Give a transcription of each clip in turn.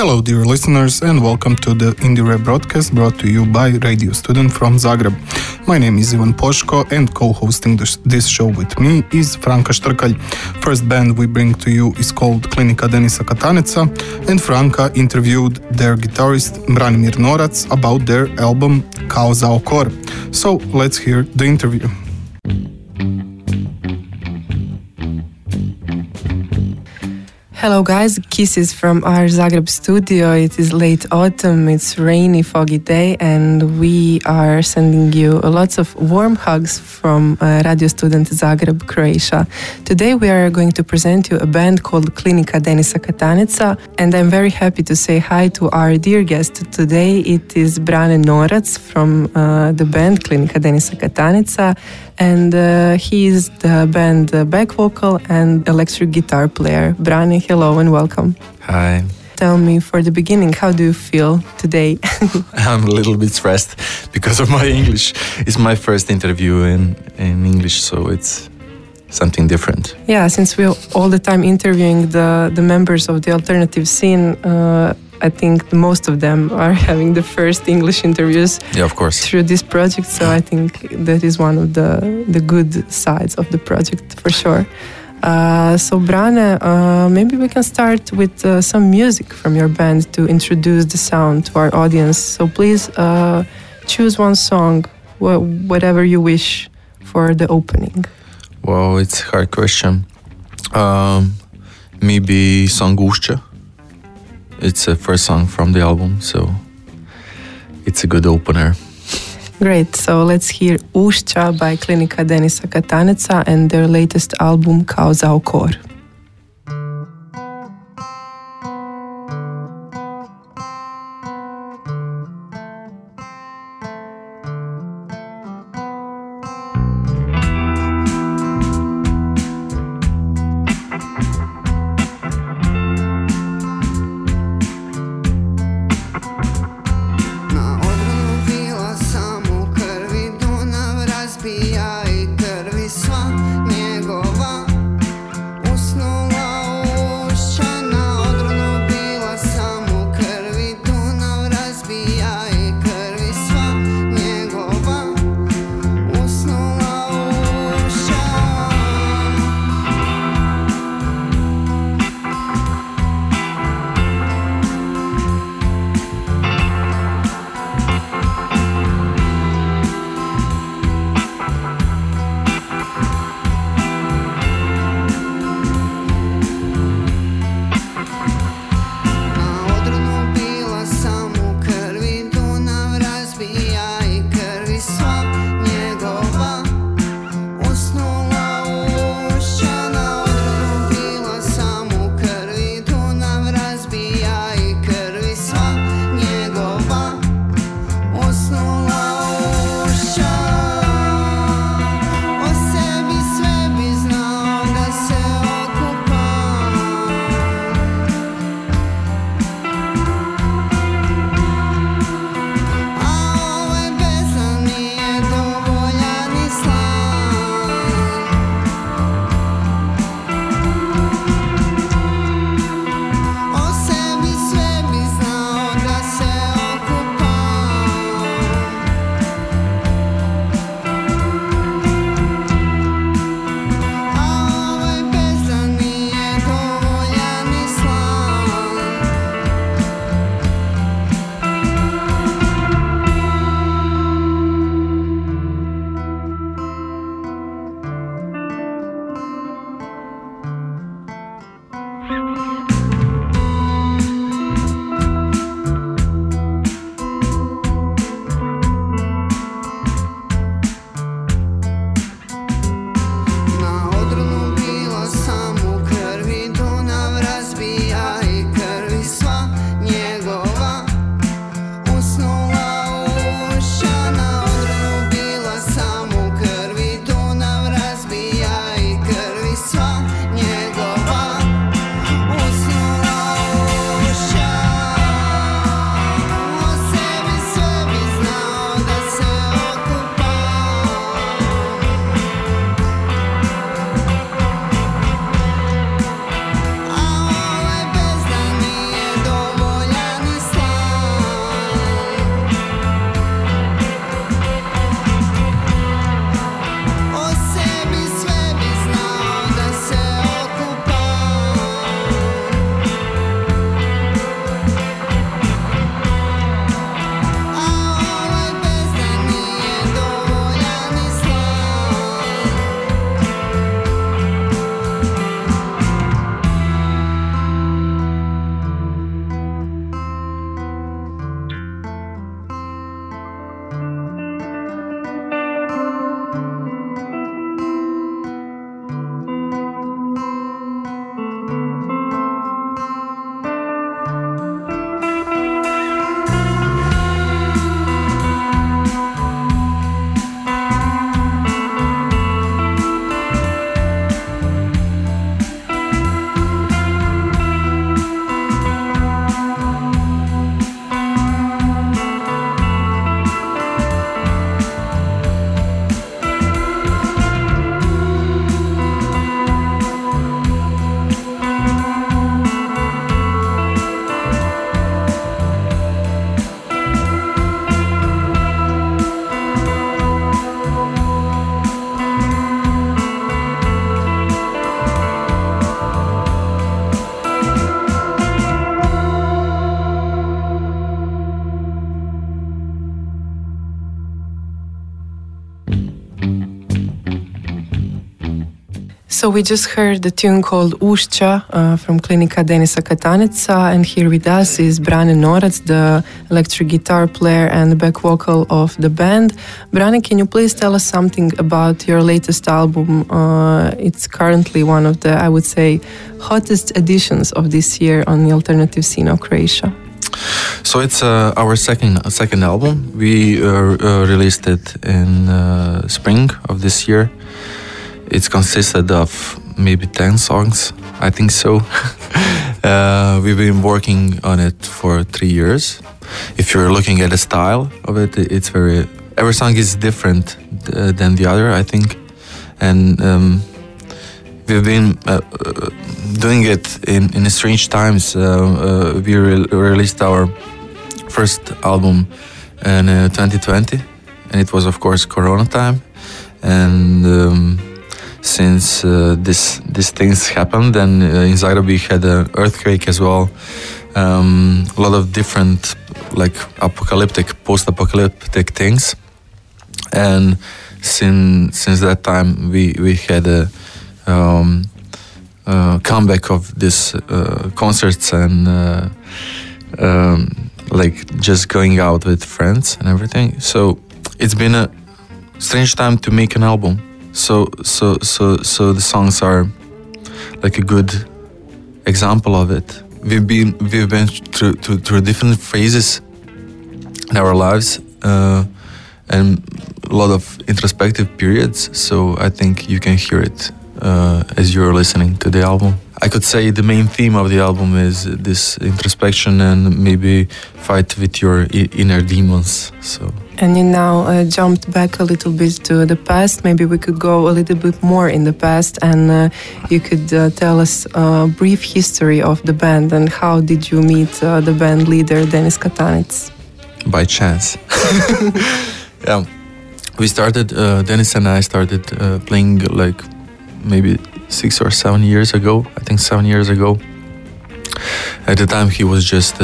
Hello, dear listeners, and welcome to the Indire broadcast brought to you by radio student from Zagreb. My name is Ivan Poshko, and co-hosting this, this show with me is Franka Štrkalj. First band we bring to you is called Klinika Denisa Kataneca, and Franka interviewed their guitarist Branimir Norac about their album Kao za. So let's hear the interview. Hello, guys. Kisses from our Zagreb studio. It is late autumn, it's rainy, foggy day, and we are sending you lots of warm hugs from uh, Radio Student Zagreb, Croatia. Today, we are going to present you a band called Klinika Denisa Katanica, and I'm very happy to say hi to our dear guest today. It is Brane Norac from uh, the band Klinika Denisa Katanica, and uh, he is the band uh, back vocal and electric guitar player. Brani, hello and welcome. Hi. Tell me for the beginning, how do you feel today? I'm a little bit stressed because of my English. It's my first interview in, in English, so it's something different. Yeah, since we're all the time interviewing the, the members of the alternative scene, uh, I think most of them are having the first English interviews. Yeah, of course. Through this project, so I think that is one of the the good sides of the project for sure. Uh, so Brane, uh, maybe we can start with uh, some music from your band to introduce the sound to our audience. So please uh, choose one song, wh whatever you wish, for the opening. Well, it's a hard question. Um, maybe song Ušća. It's the first song from the album, so it's a good opener. Great, so let's hear Ušća by Klinika Denisa Kataneca and their latest album Kao za okor. So we just heard the tune called Ušća uh, from Klinika Denisa Kataneca, and here with us is Brane Norac, the electric guitar player and back vocal of the band. Brane, can you please tell us something about your latest album? Uh, it's currently one of the, I would say, hottest editions of this year on the alternative scene of Croatia. So it's uh, our second second album. We uh, uh, released it in uh, spring of this year it's consisted of maybe 10 songs, I think so. uh, we've been working on it for three years. If you're looking at the style of it, it's very, every song is different uh, than the other, I think. And um, we've been uh, uh doing it in, in strange times. Uh, we re released our first album in 2020, and it was, of course, Corona time. And um, since uh, this these things happened. And uh, in Zagreb we had an earthquake as well. Um, a lot of different like apocalyptic, post-apocalyptic things. And since since that time we we had a um, uh, comeback of these uh, concerts and uh, um, like just going out with friends and everything. So it's been a strange time to make an album so so so so the songs are like a good example of it. We've been we've been through through, through different phases in our lives uh, and a lot of introspective periods. So i think you can hear it uh, as you're listening to the album. I could say the main theme of the album is this introspection and maybe fight with your inner demons. So and you now uh, jumped back a little bit to the past. Maybe we could go a little bit more in the past, and uh, you could uh, tell us a brief history of the band and how did you meet uh, the band leader Denis Katanec? By chance. yeah, we started. Uh, Denis and I started uh, playing like maybe six or seven years ago. I think seven years ago. At the time, he was just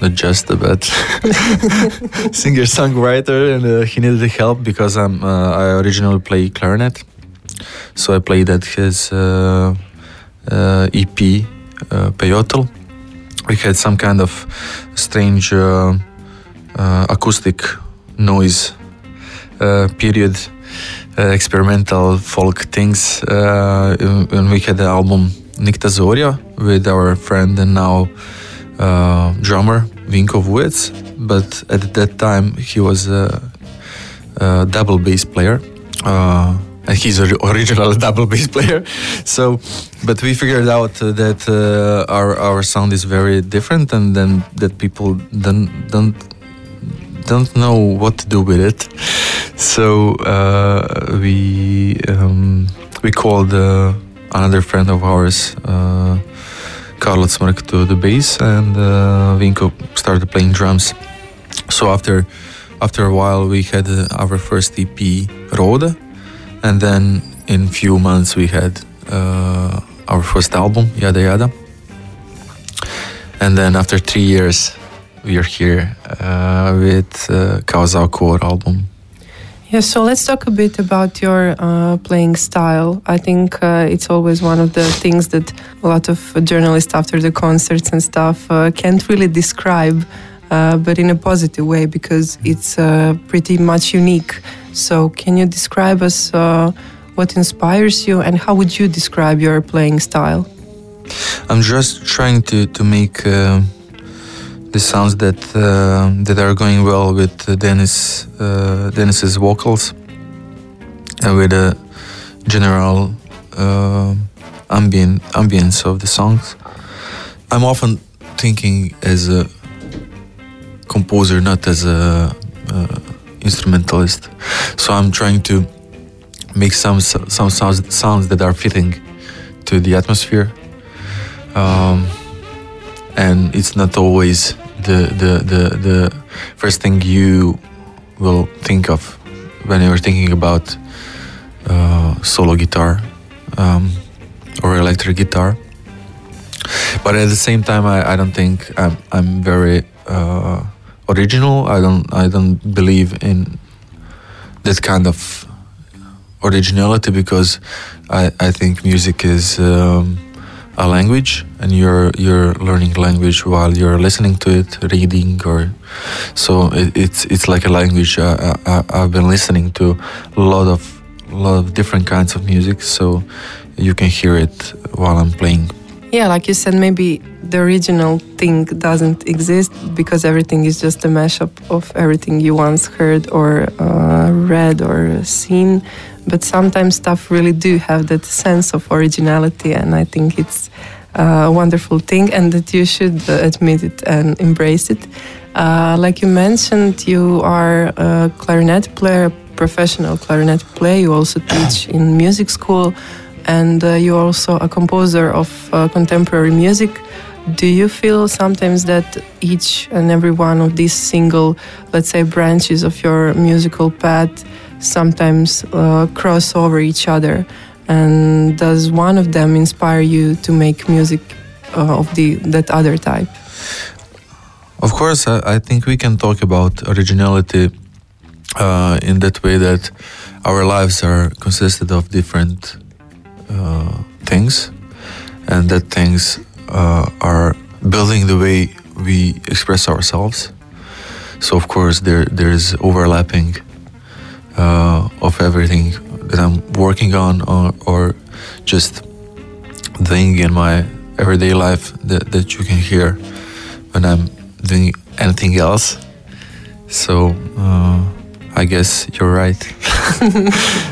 not just a bad singer songwriter and uh, he needed help because I'm uh, I originally play clarinet. So I played at his uh, uh EP uh, Peyotel we had some kind of strange uh, acoustic noise period experimental folk things and we had the album Nikta Zoria with our friend and now uh, drummer Vinko Vuec, but at that time he was a, a double bass player. Uh, and he's an original double bass player. So, but we figured out that uh, our our sound is very different, and then that people don't don't don't know what to do with it. So uh, we um, we called uh, another friend of ours. Uh, Carlos Smrk to the bass, and uh, Vinko started playing drums. So after after a while, we had uh, our first EP, Rode, and then in few months we had uh, our first album, Yada Yada. And then after three years, we are here uh, with uh, Kawasawa Core album. Yeah, so let's talk a bit about your uh, playing style. I think uh, it's always one of the things that a lot of journalists after the concerts and stuff uh, can't really describe, uh, but in a positive way because it's uh, pretty much unique. So, can you describe us uh, what inspires you and how would you describe your playing style? I'm just trying to, to make the sounds that uh, that are going well with Dennis Denis uh, Denis's vocals and with the general uh, ambient ambience of the songs. I'm often thinking as a composer, not as a uh, instrumentalist. So I'm trying to make some some sounds sounds that are fitting to the atmosphere. Um, and it's not always the the the, the first thing you will think of when you're thinking about uh, solo guitar um, or electric guitar. But at the same time, I, I don't think I'm, I'm very uh, original. I don't I don't believe in that kind of originality because I, I think music is um, a language and you're you're learning language while you're listening to it reading or so it, it's it's like a language I, I, I've been listening to a lot of a lot of different kinds of music so you can hear it while I'm playing yeah like you said maybe the original thing doesn't exist because everything is just a mashup of everything you once heard or uh, read or seen. But sometimes stuff really do have that sense of originality and i think it's a wonderful thing and that you should uh, admit it and embrace it. Uh, like you mentioned you are a clarinet player professional clarinet player. You also teach in music school and uh, you're also a composer of uh, contemporary music do you feel sometimes that each and every one of these single let's say branches of your musical path sometimes uh, cross over each other. And does one of them inspire you to make music uh, of the that other type? Of course, I, I think we can talk about originality uh, in that way that our lives are consisted of different uh, things, and that things uh, are building the way we express ourselves. So of course there there is overlapping uh, of everything that I'm working on or, or just thing in my everyday life that, that you can hear when I'm doing anything else. So uh, I guess you're right.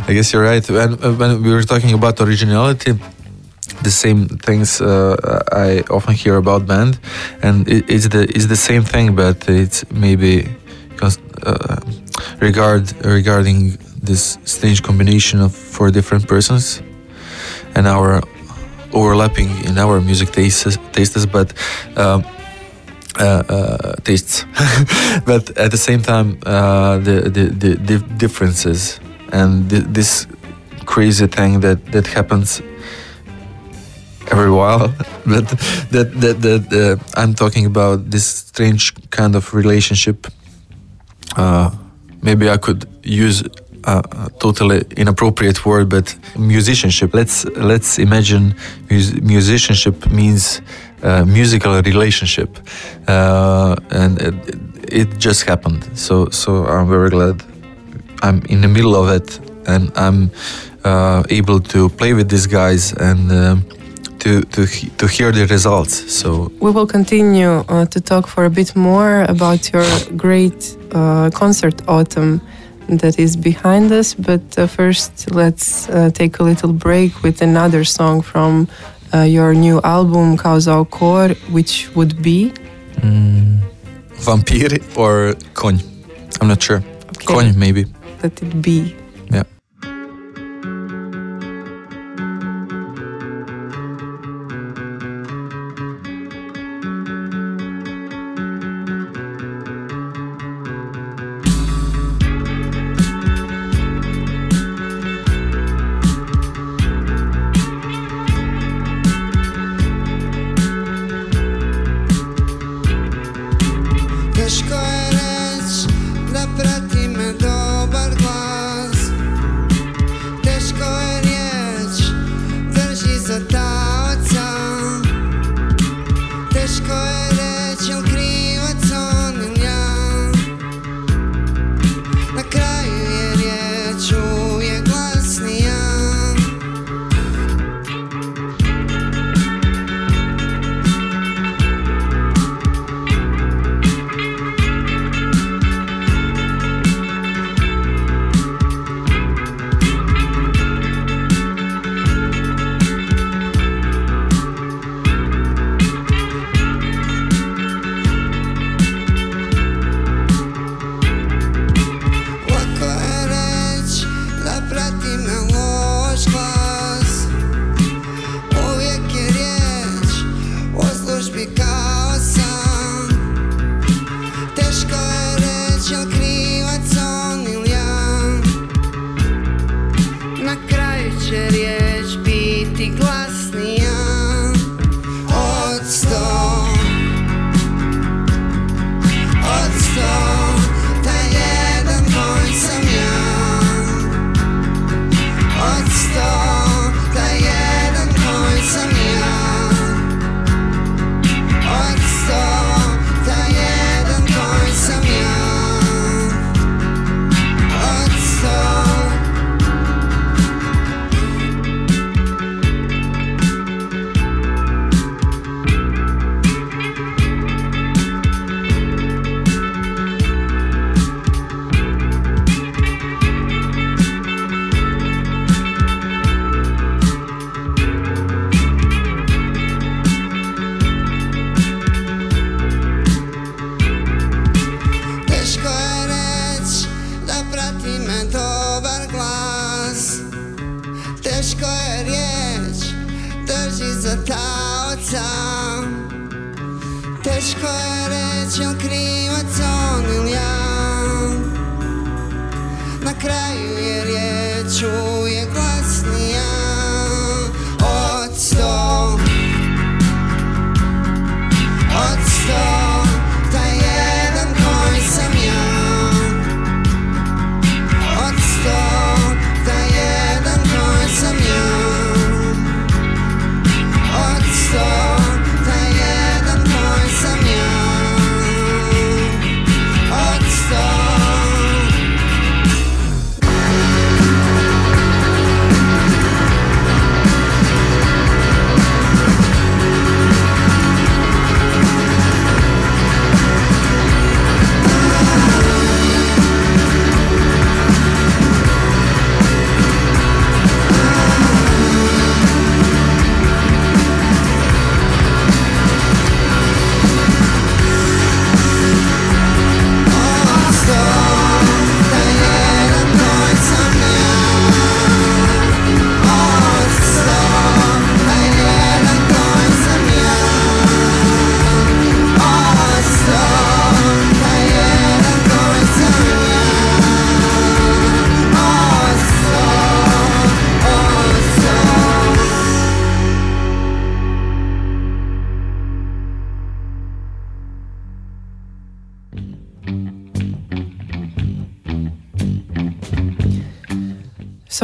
I guess you're right. When, when we were talking about originality, the same things uh, I often hear about band, and it, it's the it's the same thing, but it's maybe uh, regard regarding this strange combination of four different persons and our overlapping in our music tastes, tastes but um, uh, uh, tastes, but at the same time uh, the, the, the differences and th this crazy thing that that happens every while. but that that that uh, I'm talking about this strange kind of relationship uh, maybe I could use a, totally inappropriate word, but musicianship. Let's let's imagine mus musicianship means uh, musical relationship, uh, and it, it, just happened. So so I'm very glad I'm in the middle of it, and I'm uh, able to play with these guys and. Um, to, to, to hear the results. So we will continue uh, to talk for a bit more about your great uh, concert autumn that is behind us. But uh, first, let's uh, take a little break with another song from uh, your new album Causal Core, which would be mm, Vampire or Konj. I'm not sure. Okay. Maybe. Let it be. Kraju je riječ uvijek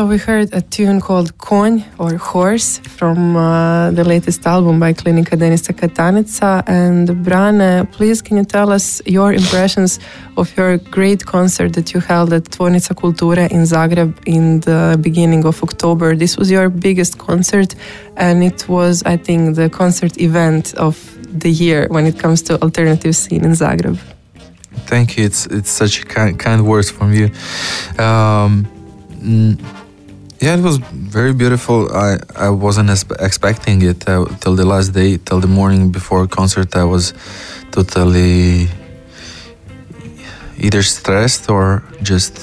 So we heard a tune called Konj or Horse from uh, the latest album by Klinika Denisa Katanica. And Brane, please can you tell us your impressions of your great concert that you held at Tvornica Kulture in Zagreb in the beginning of October? This was your biggest concert and it was, I think, the concert event of the year when it comes to alternative scene in Zagreb. Thank you. It's it's such kind kind words from you. Um, yeah, it was very beautiful. I I wasn't expecting it uh, till the last day, till the morning before concert. I was totally either stressed or just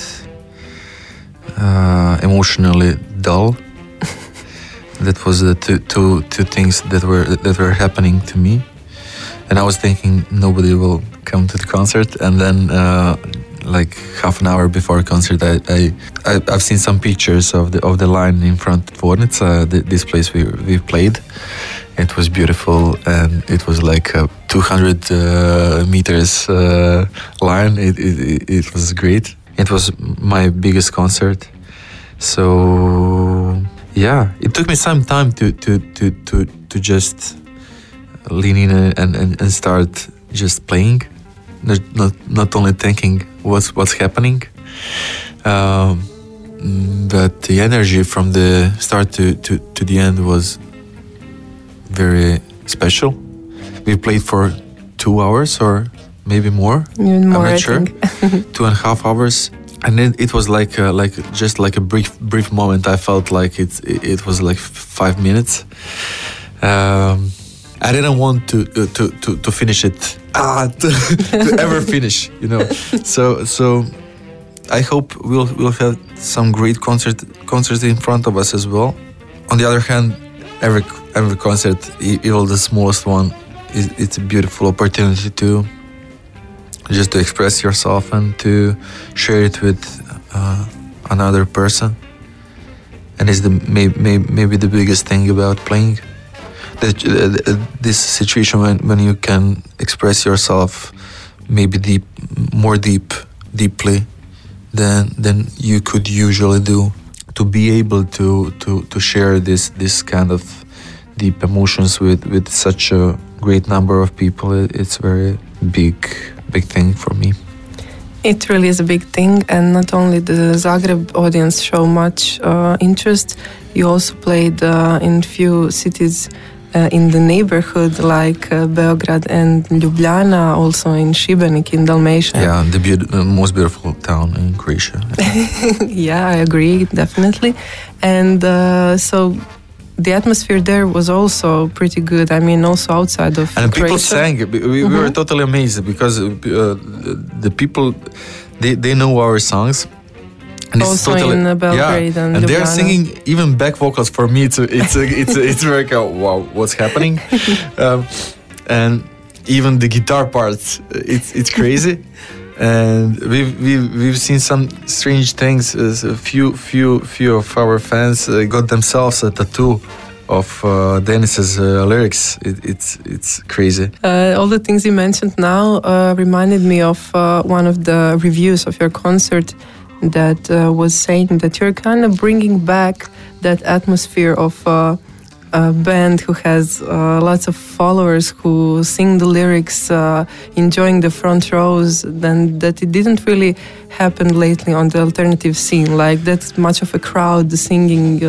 uh, emotionally dull. that was the two, two, two things that were that were happening to me and I was thinking nobody will come to the concert, and then uh, like half an hour before concert, I, I, I I've seen some pictures of the of the line in front of Tvornica, the, this place we we played. It was beautiful, and it was like a 200 uh, meters uh, line. It, it it was great. It was my biggest concert, so yeah, it took me some time to to to to, to just lean in and, and, and start just playing not, not not only thinking what's what's happening. Um, but the energy from the start to, to, to the end was very special. We played for two hours or maybe more. Even more, I'm I not sure. think. two and a half hours. And then it was like uh, like just like a brief brief moment. I felt like it it was like five minutes. Um, I didn't want to uh, to, to to finish it. Ah to, to ever finish you know. So so I hope we'll we'll have some great concert concerts in front of us as well. On the other hand every every concert even the smallest one is it's a beautiful opportunity to just to express yourself and to share it with uh, another person. And it's the may, may, maybe the biggest thing about playing that uh, this situation when, when you can express yourself maybe deep more deep deeply than than you could usually do. To be able to to to share this this kind of deep emotions with with such a great number of people it, it's very big big thing for me. It really is a big thing, and not only the Zagreb audience show much uh, interest, you also played uh, in few cities uh, in the neighborhood like uh, Beograd and Ljubljana, also in Šibenik in Dalmatia. yeah the beaut- uh, most beautiful town in croatia yeah, I agree, definitely. And uh, so the atmosphere there was also pretty good. I mean, also outside of and people sang we, we were totally amazed because uh, the people they, they know our songs and it's Also totally in, uh, Belgrade yeah, and and they're singing even back vocals for me. It's it's a, it's a, it's like a, wow, what's happening? um, and even the guitar parts, it's it's crazy. And we've, we've we've seen some strange things. As a few few few of our fans uh, got themselves a tattoo of uh, Denis's uh, lyrics. It, it's it's crazy. Uh, all the things you mentioned now uh, reminded me of uh, one of the reviews of your concert that uh, was saying that you're kind of bringing back that atmosphere of uh, a band who has uh, lots of followers who sing the lyrics, uh, enjoying the front rows. Then that it didn't really happen lately on the alternative scene, like that much of a crowd singing.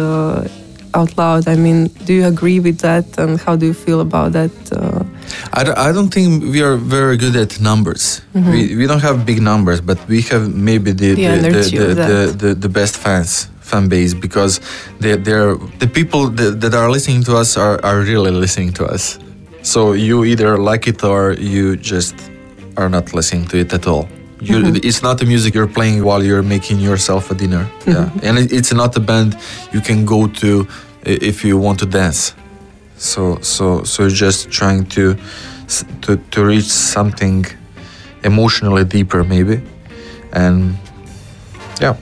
Out loud. I mean, do you agree with that, and how do you feel about that? Uh, I don't, I don't think we are very good at numbers. We, we don't have big numbers, but we have maybe the Mm-hmm. The the, the, the, the, the, the best fans fan base because they they're the people that, that are listening to us are, are really listening to us. So you either like it or you just are not listening to it at all. It's not the music you're playing while you're making yourself a dinner. Mm-hmm. Yeah, and it, it's not a band you can go to if you want to dance. So so so you're just trying to to to reach something emotionally deeper maybe, and yeah.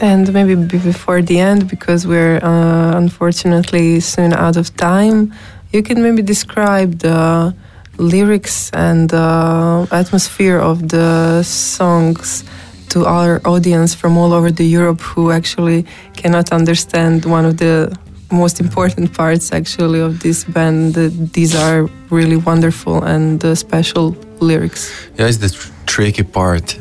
And maybe before the end, because we're uh, unfortunately soon out of time, you can maybe describe the lyrics and the atmosphere of the songs to our audience from all over the Europe who actually cannot understand one of the most important parts actually of this band. These are really wonderful and uh, special lyrics. Yeah, it's the tr- tricky part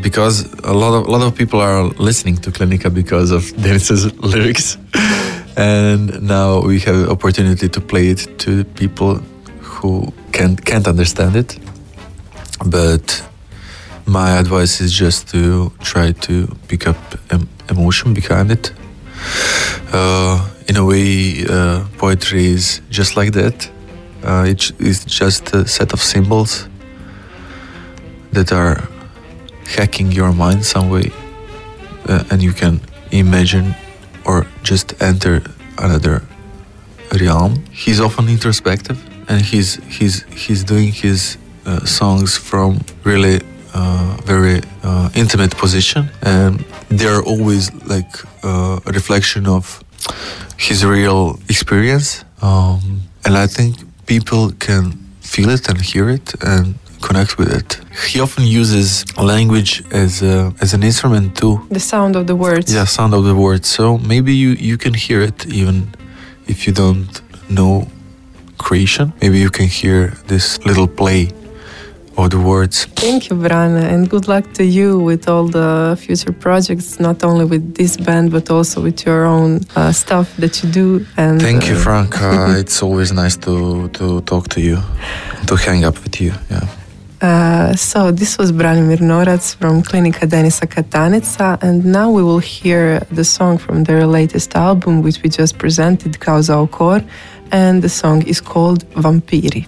because a lot of a lot of people are listening to Klinika because of Denis's lyrics, and now we have opportunity to play it to people who can't can't understand it. But my advice is just to try to pick up em- emotion behind it. Uh, in a way, uh, poetry is just like that. Uh, it's, it's just a set of symbols that are hacking your mind some way uh, and you can imagine or just enter another realm he's often introspective and he's he's he's doing his uh, songs from really uh, very uh, intimate position. And they're always like uh, a reflection of his real experience. Um, and i think people can feel it and hear it and connect with it. He often uses language as a, as an instrument too The sound of the words. yeah sound of the words. So maybe you you can hear it even if you don't know creation. Maybe you can hear this little play of the words. Thank you, Brana, and good luck to you with all the future projects, not only with this band, but also with your own uh, stuff that you do. And thank you uh, frank uh, it's always nice to to talk to you to hang up with you yeah. Uh, so this was Branimir Norac from Klinika Denisa Katanica, and now we will hear the song from their latest album, which we just presented, Causa au Cor, and the song is called Vampiri.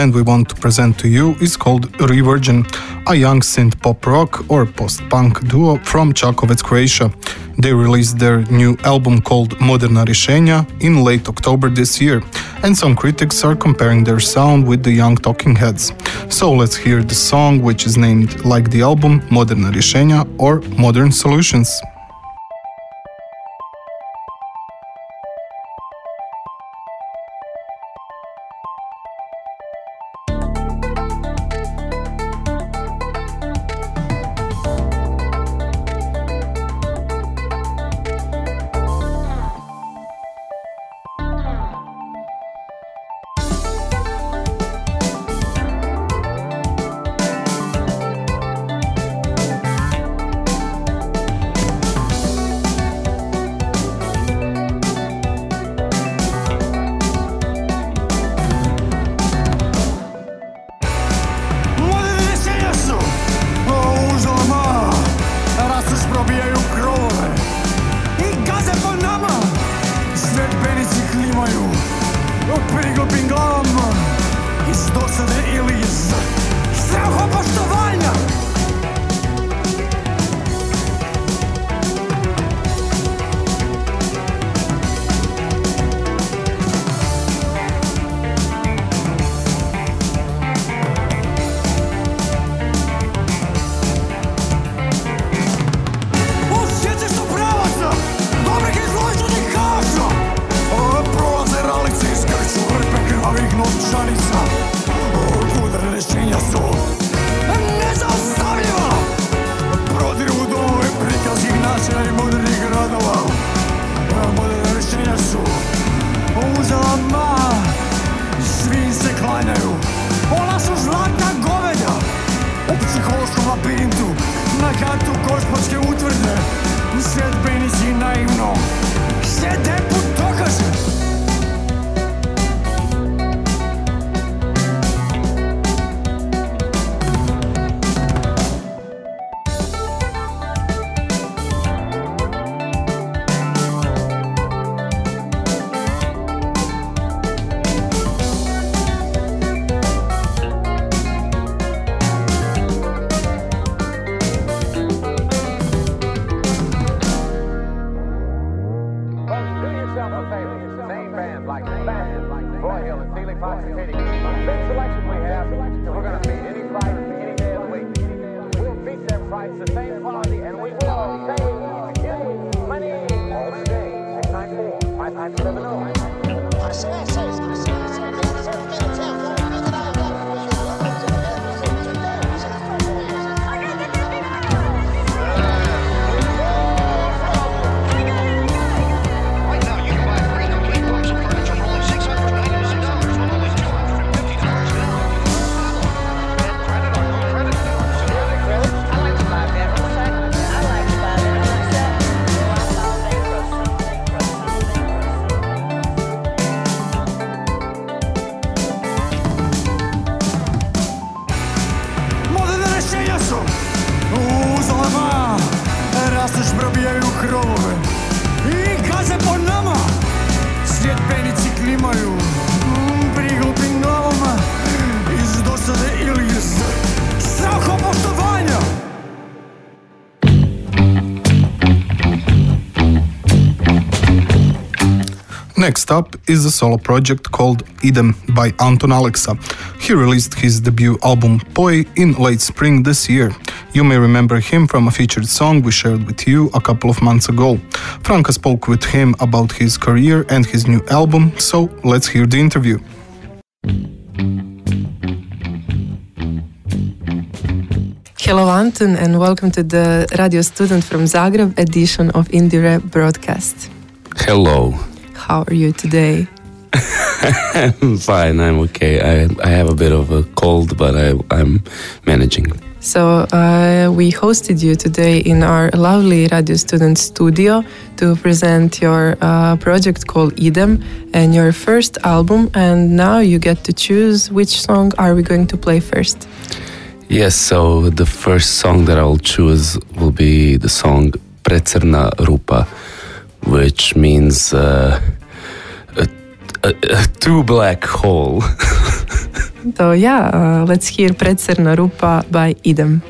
Band we want to present to you is called Revirgin, a young synth pop rock or post punk duo from Čakovec, Croatia. They released their new album called Moderna Rješenja in late October this year, and some critics are comparing their sound with the young Talking Heads. So let's hear the song, which is named like the album Moderna Rješenja or Modern Solutions. Next up is a solo project called Idem by Anton Alexa. He released his debut album Poi in late spring this year. You may remember him from a featured song we shared with you a couple of months ago. Franka spoke with him about his career and his new album, so let's hear the interview. Hello, Anton, and welcome to the Radio Student from Zagreb edition of Indire broadcast. Hello. How are you today? I'm fine. I'm okay. I, I have a bit of a cold, but I, I'm managing. So, uh, we hosted you today in our lovely Radio Student studio to present your uh, project called Idem and your first album. And now you get to choose which song are we going to play first. Yes, so the first song that I'll choose will be the song Precrna Rupa, which means uh, a, too black hole. So yeah, uh, let's hear Precrna Rupa by Idem.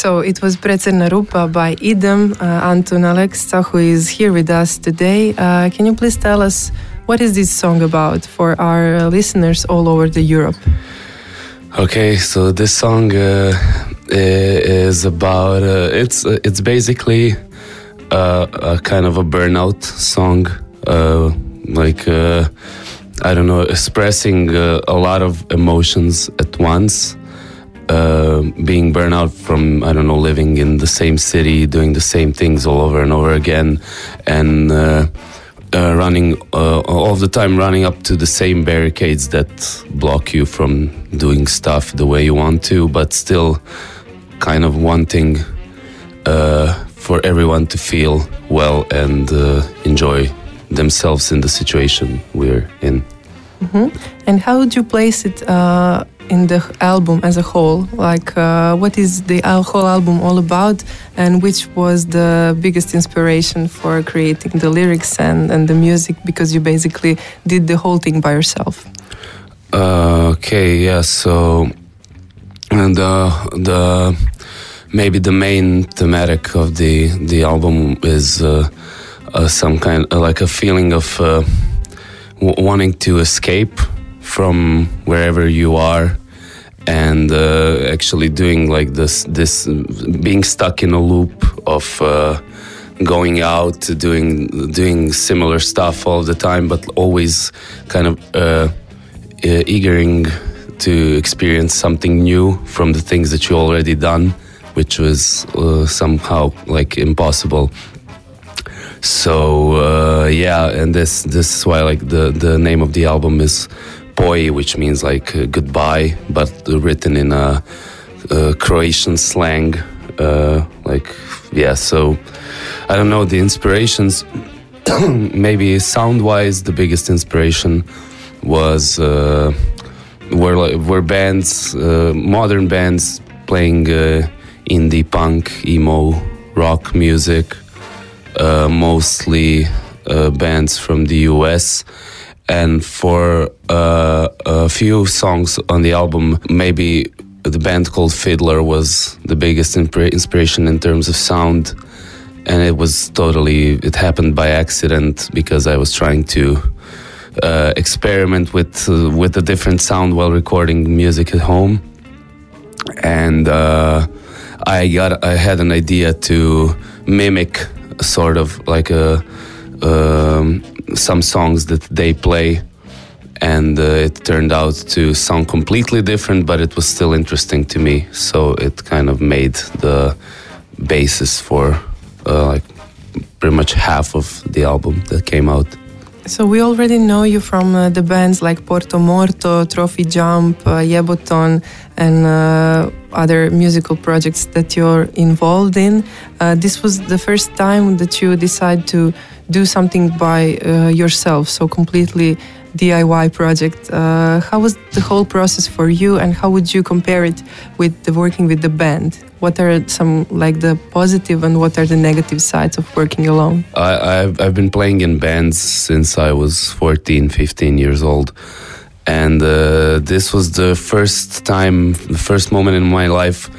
So it was Precrna Rupa by Idem, uh, Anton Alexa, who is here with us today. Uh, can you please tell us what is this song about for our uh, listeners all over the Europe? Okay, so this song uh, is about uh, it's uh, it's basically a kind of a burnout song, like I don't know, expressing a lot of emotions at once. Being burnout from I don't know living in the same city, doing the same things all over and over again, and uh, uh, running uh, all the time, running up to the same barricades that block you from doing stuff the way you want to, but still kind of wanting uh, for everyone to feel well and uh, enjoy themselves in the situation we're in. And how would you place it uh, in the album as a whole? Like, uh, what is the whole album all about, and which was the biggest inspiration for creating the lyrics and, and the music? Because you basically did the whole thing by yourself. Uh, okay, yeah. So, and the the maybe the main thematic of the the album is uh, uh, some kind uh, like a feeling of uh, wanting to escape from wherever you are and uh, actually doing like this this being stuck in a loop of uh, going out doing doing similar stuff all the time but always kind of uh, eagering to experience something new from the things that you already done which was uh, somehow like impossible. So uh, yeah and this this is why like the the name of the album is Poi, which means like uh, goodbye but written in a, uh croatian slang uh, like yeah so i don't know the inspirations maybe sound wise the biggest inspiration was uh, were were bands uh, modern bands playing uh, indie punk emo rock music uh, mostly bands from the US. And for uh, a few songs on the album, maybe the band called Fiddler was the biggest inspira- inspiration in terms of sound. And it was totally, it happened by accident because I was trying to uh, experiment with, uh, with a different sound while recording music at home. And uh, I got, I had an idea to mimic sort of like a some songs that they play and uh, it turned out to sound completely different, but it was still interesting to me. So it kind of made the basis for uh, like pretty much half of the album that came out. So we already know you from uh, the bands like Porto Morto, Trophy Jump, uh, Yeboton, and uh, other musical projects that you're involved in. Uh, this was the first time that you decide to do something by uh, yourself, so completely DIY project. Uh, how was the whole process for you, and how would you compare it with the working with the band? What are some like the positive and what are the negative sides of working alone? I, I've, I've been playing in bands since I was 14, 15 years old. And uh, this was the first time, the first moment in my life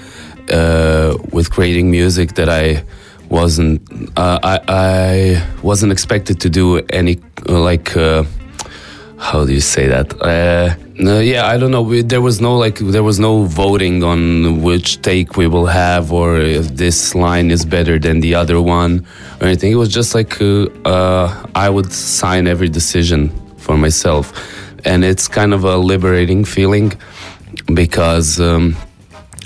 uh, with creating music that I wasn't, uh, I, I wasn't expected to do any like, uh, how do you say that? Uh, no, yeah, I don't know. We, there was no like, there was no voting on which take we will have, or if this line is better than the other one, or anything. It was just like uh, uh, I would sign every decision for myself, and it's kind of a liberating feeling because, um,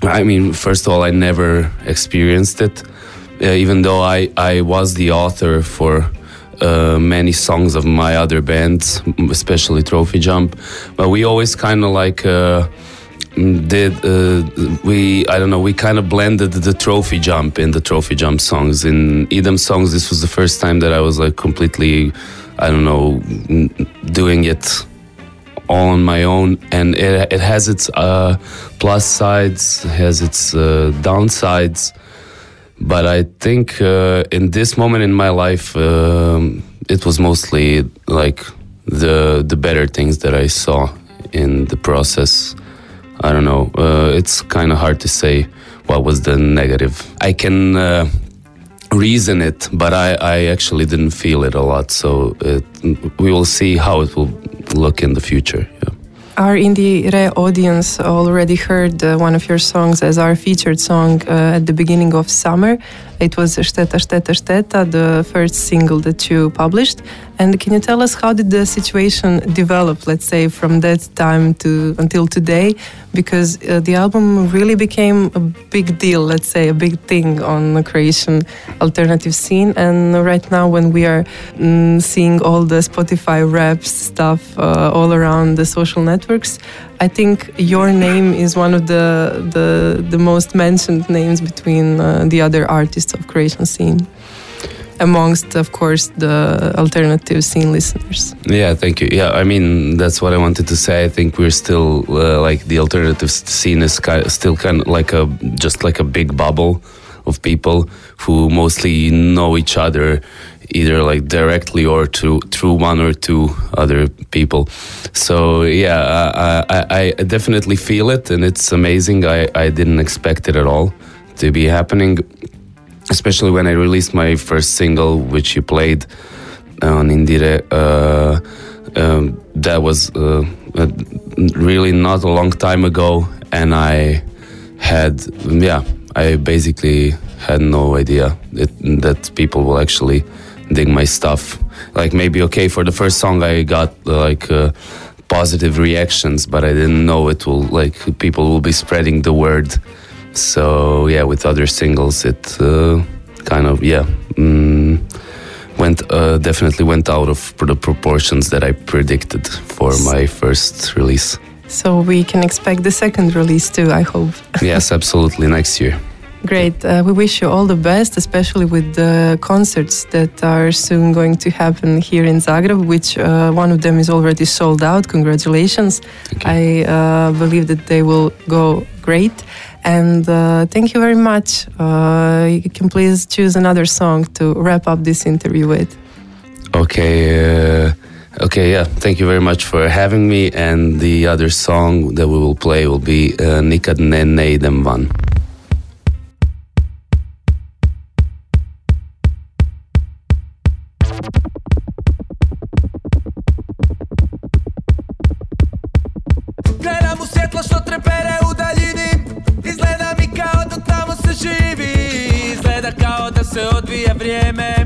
I mean, first of all, I never experienced it, even though I I was the author for uh, many songs of my other bands, especially Trophy Jump. But we always kind of like uh, did uh, we I don't know we kind of blended the Trophy Jump in the Trophy Jump songs. In Idem songs, this was the first time that I was like completely I don't know doing it all on my own and it, it has its uh, plus sides has its uh, downsides but I think uh, in this moment in my life, um, it was mostly like the the better things that I saw in the process. I don't know. Uh, it's kind of hard to say what was the negative. I can uh, reason it, but I, I actually didn't feel it a lot. So it, we will see how it will look in the future. Yeah. Our Indire audience already heard uh, one of your songs as our featured song uh, at the beginning of summer. It was Šteta, Šteta, Šteta, the first single that you published. And can you tell us how did the situation develop, let's say, from that time to until today? Because uh, the album really became a big deal, let's say, a big thing on the Croatian alternative scene. And right now, when we are mm, seeing all the Spotify raps stuff uh, all around the social networks, I think your name is one of the the, the most mentioned names between uh, the other artists of Croatian scene, amongst, of course, the alternative scene listeners. Yeah, thank you. Yeah, I mean that's what I wanted to say. I think we're still uh, like the alternative scene is still kind of like a just like a big bubble of people who mostly know each other either like directly or through through one or two other people. So yeah, I, I, I definitely feel it, and it's amazing. I, I didn't expect it at all to be happening, especially when I released my first single, which you played on Indire. Uh, um, that was uh, uh, really not a long time ago, and I had yeah, I basically had no idea that, that people will actually dig my stuff. Like maybe okay for the first song I got uh, like uh, positive reactions, but I didn't know it will like people will be spreading the word. So yeah, with other singles, it uh, kind of yeah. Mm, went uh, definitely went out of the proportions that I predicted for my first release. So we can expect the second release too, I hope. yes, absolutely next year. Great. Uh, we wish you all the best, especially with the concerts that are soon going to happen here in Zagreb, which uh, one of them is already sold out. Congratulations. I uh, believe that they will go great. And uh, thank you very much. Uh, you can please choose another song to wrap up this interview with. Okay. Uh, okay. Yeah. Thank you very much for having me. And the other song that we will play will be uh, Nikad ne ne van. Se odvija vrijeme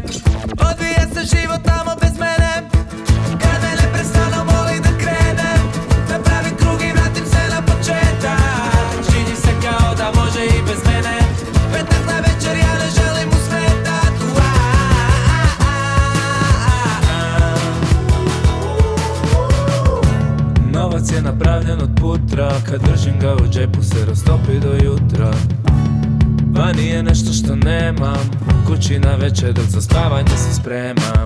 Kući na večer za spavanje se spremam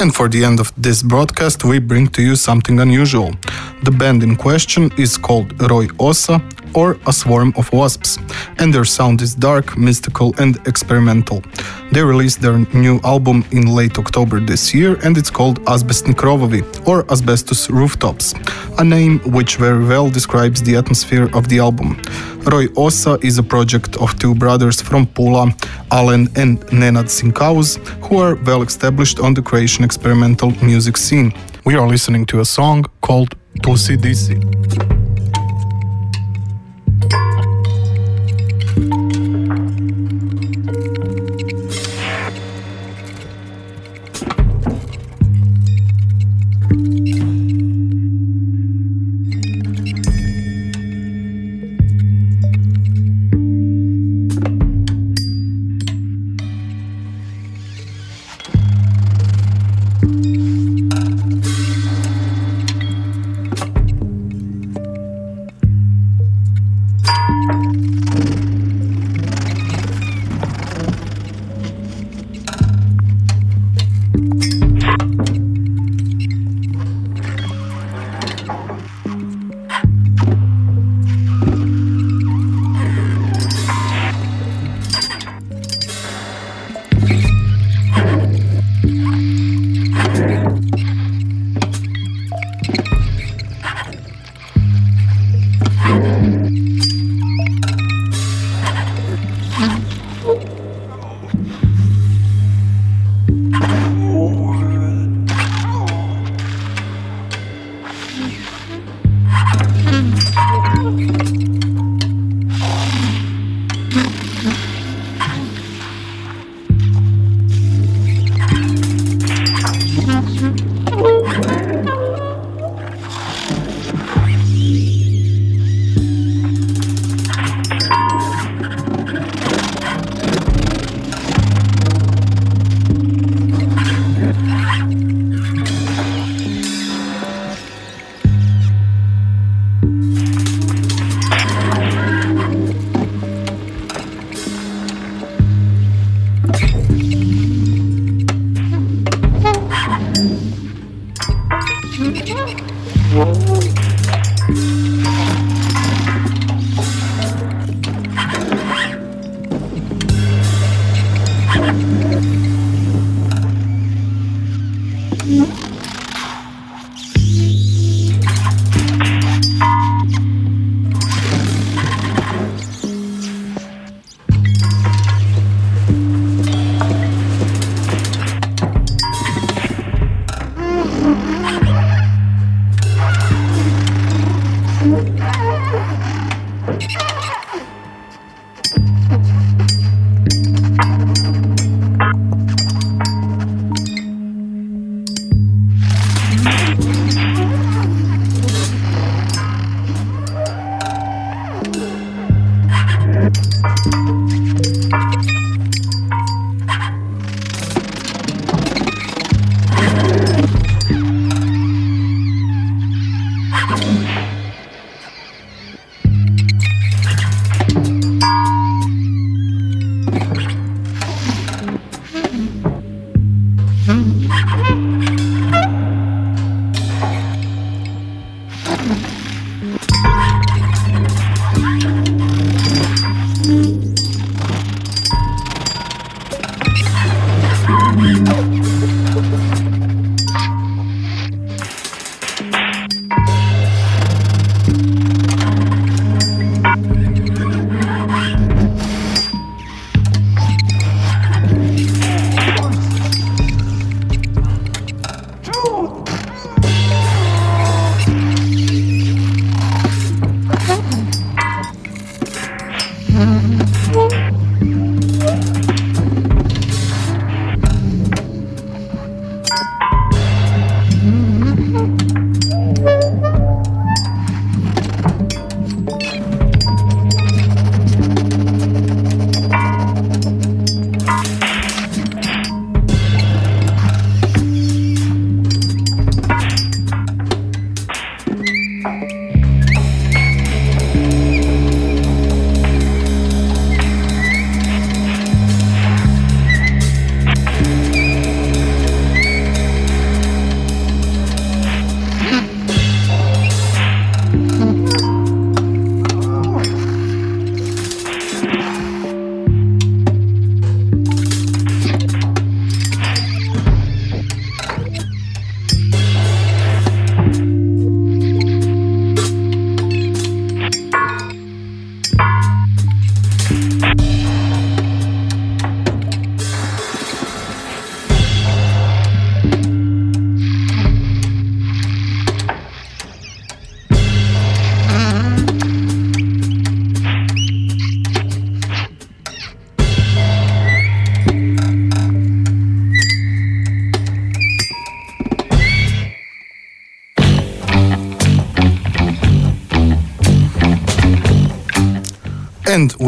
And for the end of this broadcast, we bring to you something unusual. The band in question is called Roj Osa or A Swarm of Wasps, and their sound is dark, mystical, and experimental. They released their new album in late October this year, and it's called Asbestni Krovovi or Asbestos Rooftops, a name which very well describes the atmosphere of the album. Roj Osa is a project of two brothers from Pula, Alen and Nenad Sinkauz, who are well established on the Croatian experimental music scene. We are listening to a song called Tusi Disi.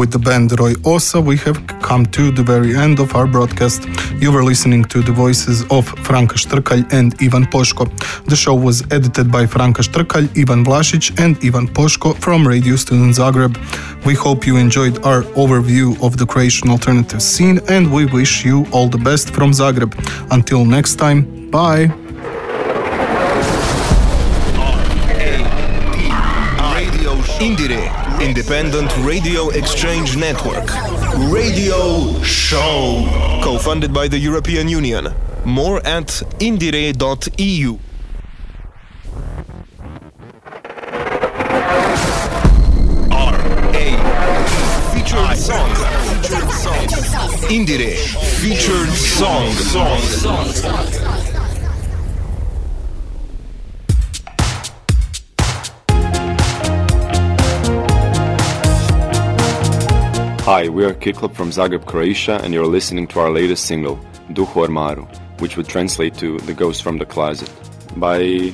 With the band Roj Osa, we have come to the very end of our broadcast. You were listening to the voices of Franka Štrkalj and Ivan Poško. The show was edited by Franka Štrkalj, Ivan Vlašić, and Ivan Poško from Radio Student Zagreb. We hope you enjoyed our overview of the Croatian alternative scene, and we wish you all the best from Zagreb. Until next time, bye. Indire, Independent Radio Exchange Network. Radio Show. Co-funded by the European Union. More at indire.eu. Featured song. Featured song. Indire. Featured song. Song. Hi, we are Kick Club from Zagreb, Croatia, and you're listening to our latest single, Duh u Ormaru, which would translate to The Ghost from the Closet. Bye.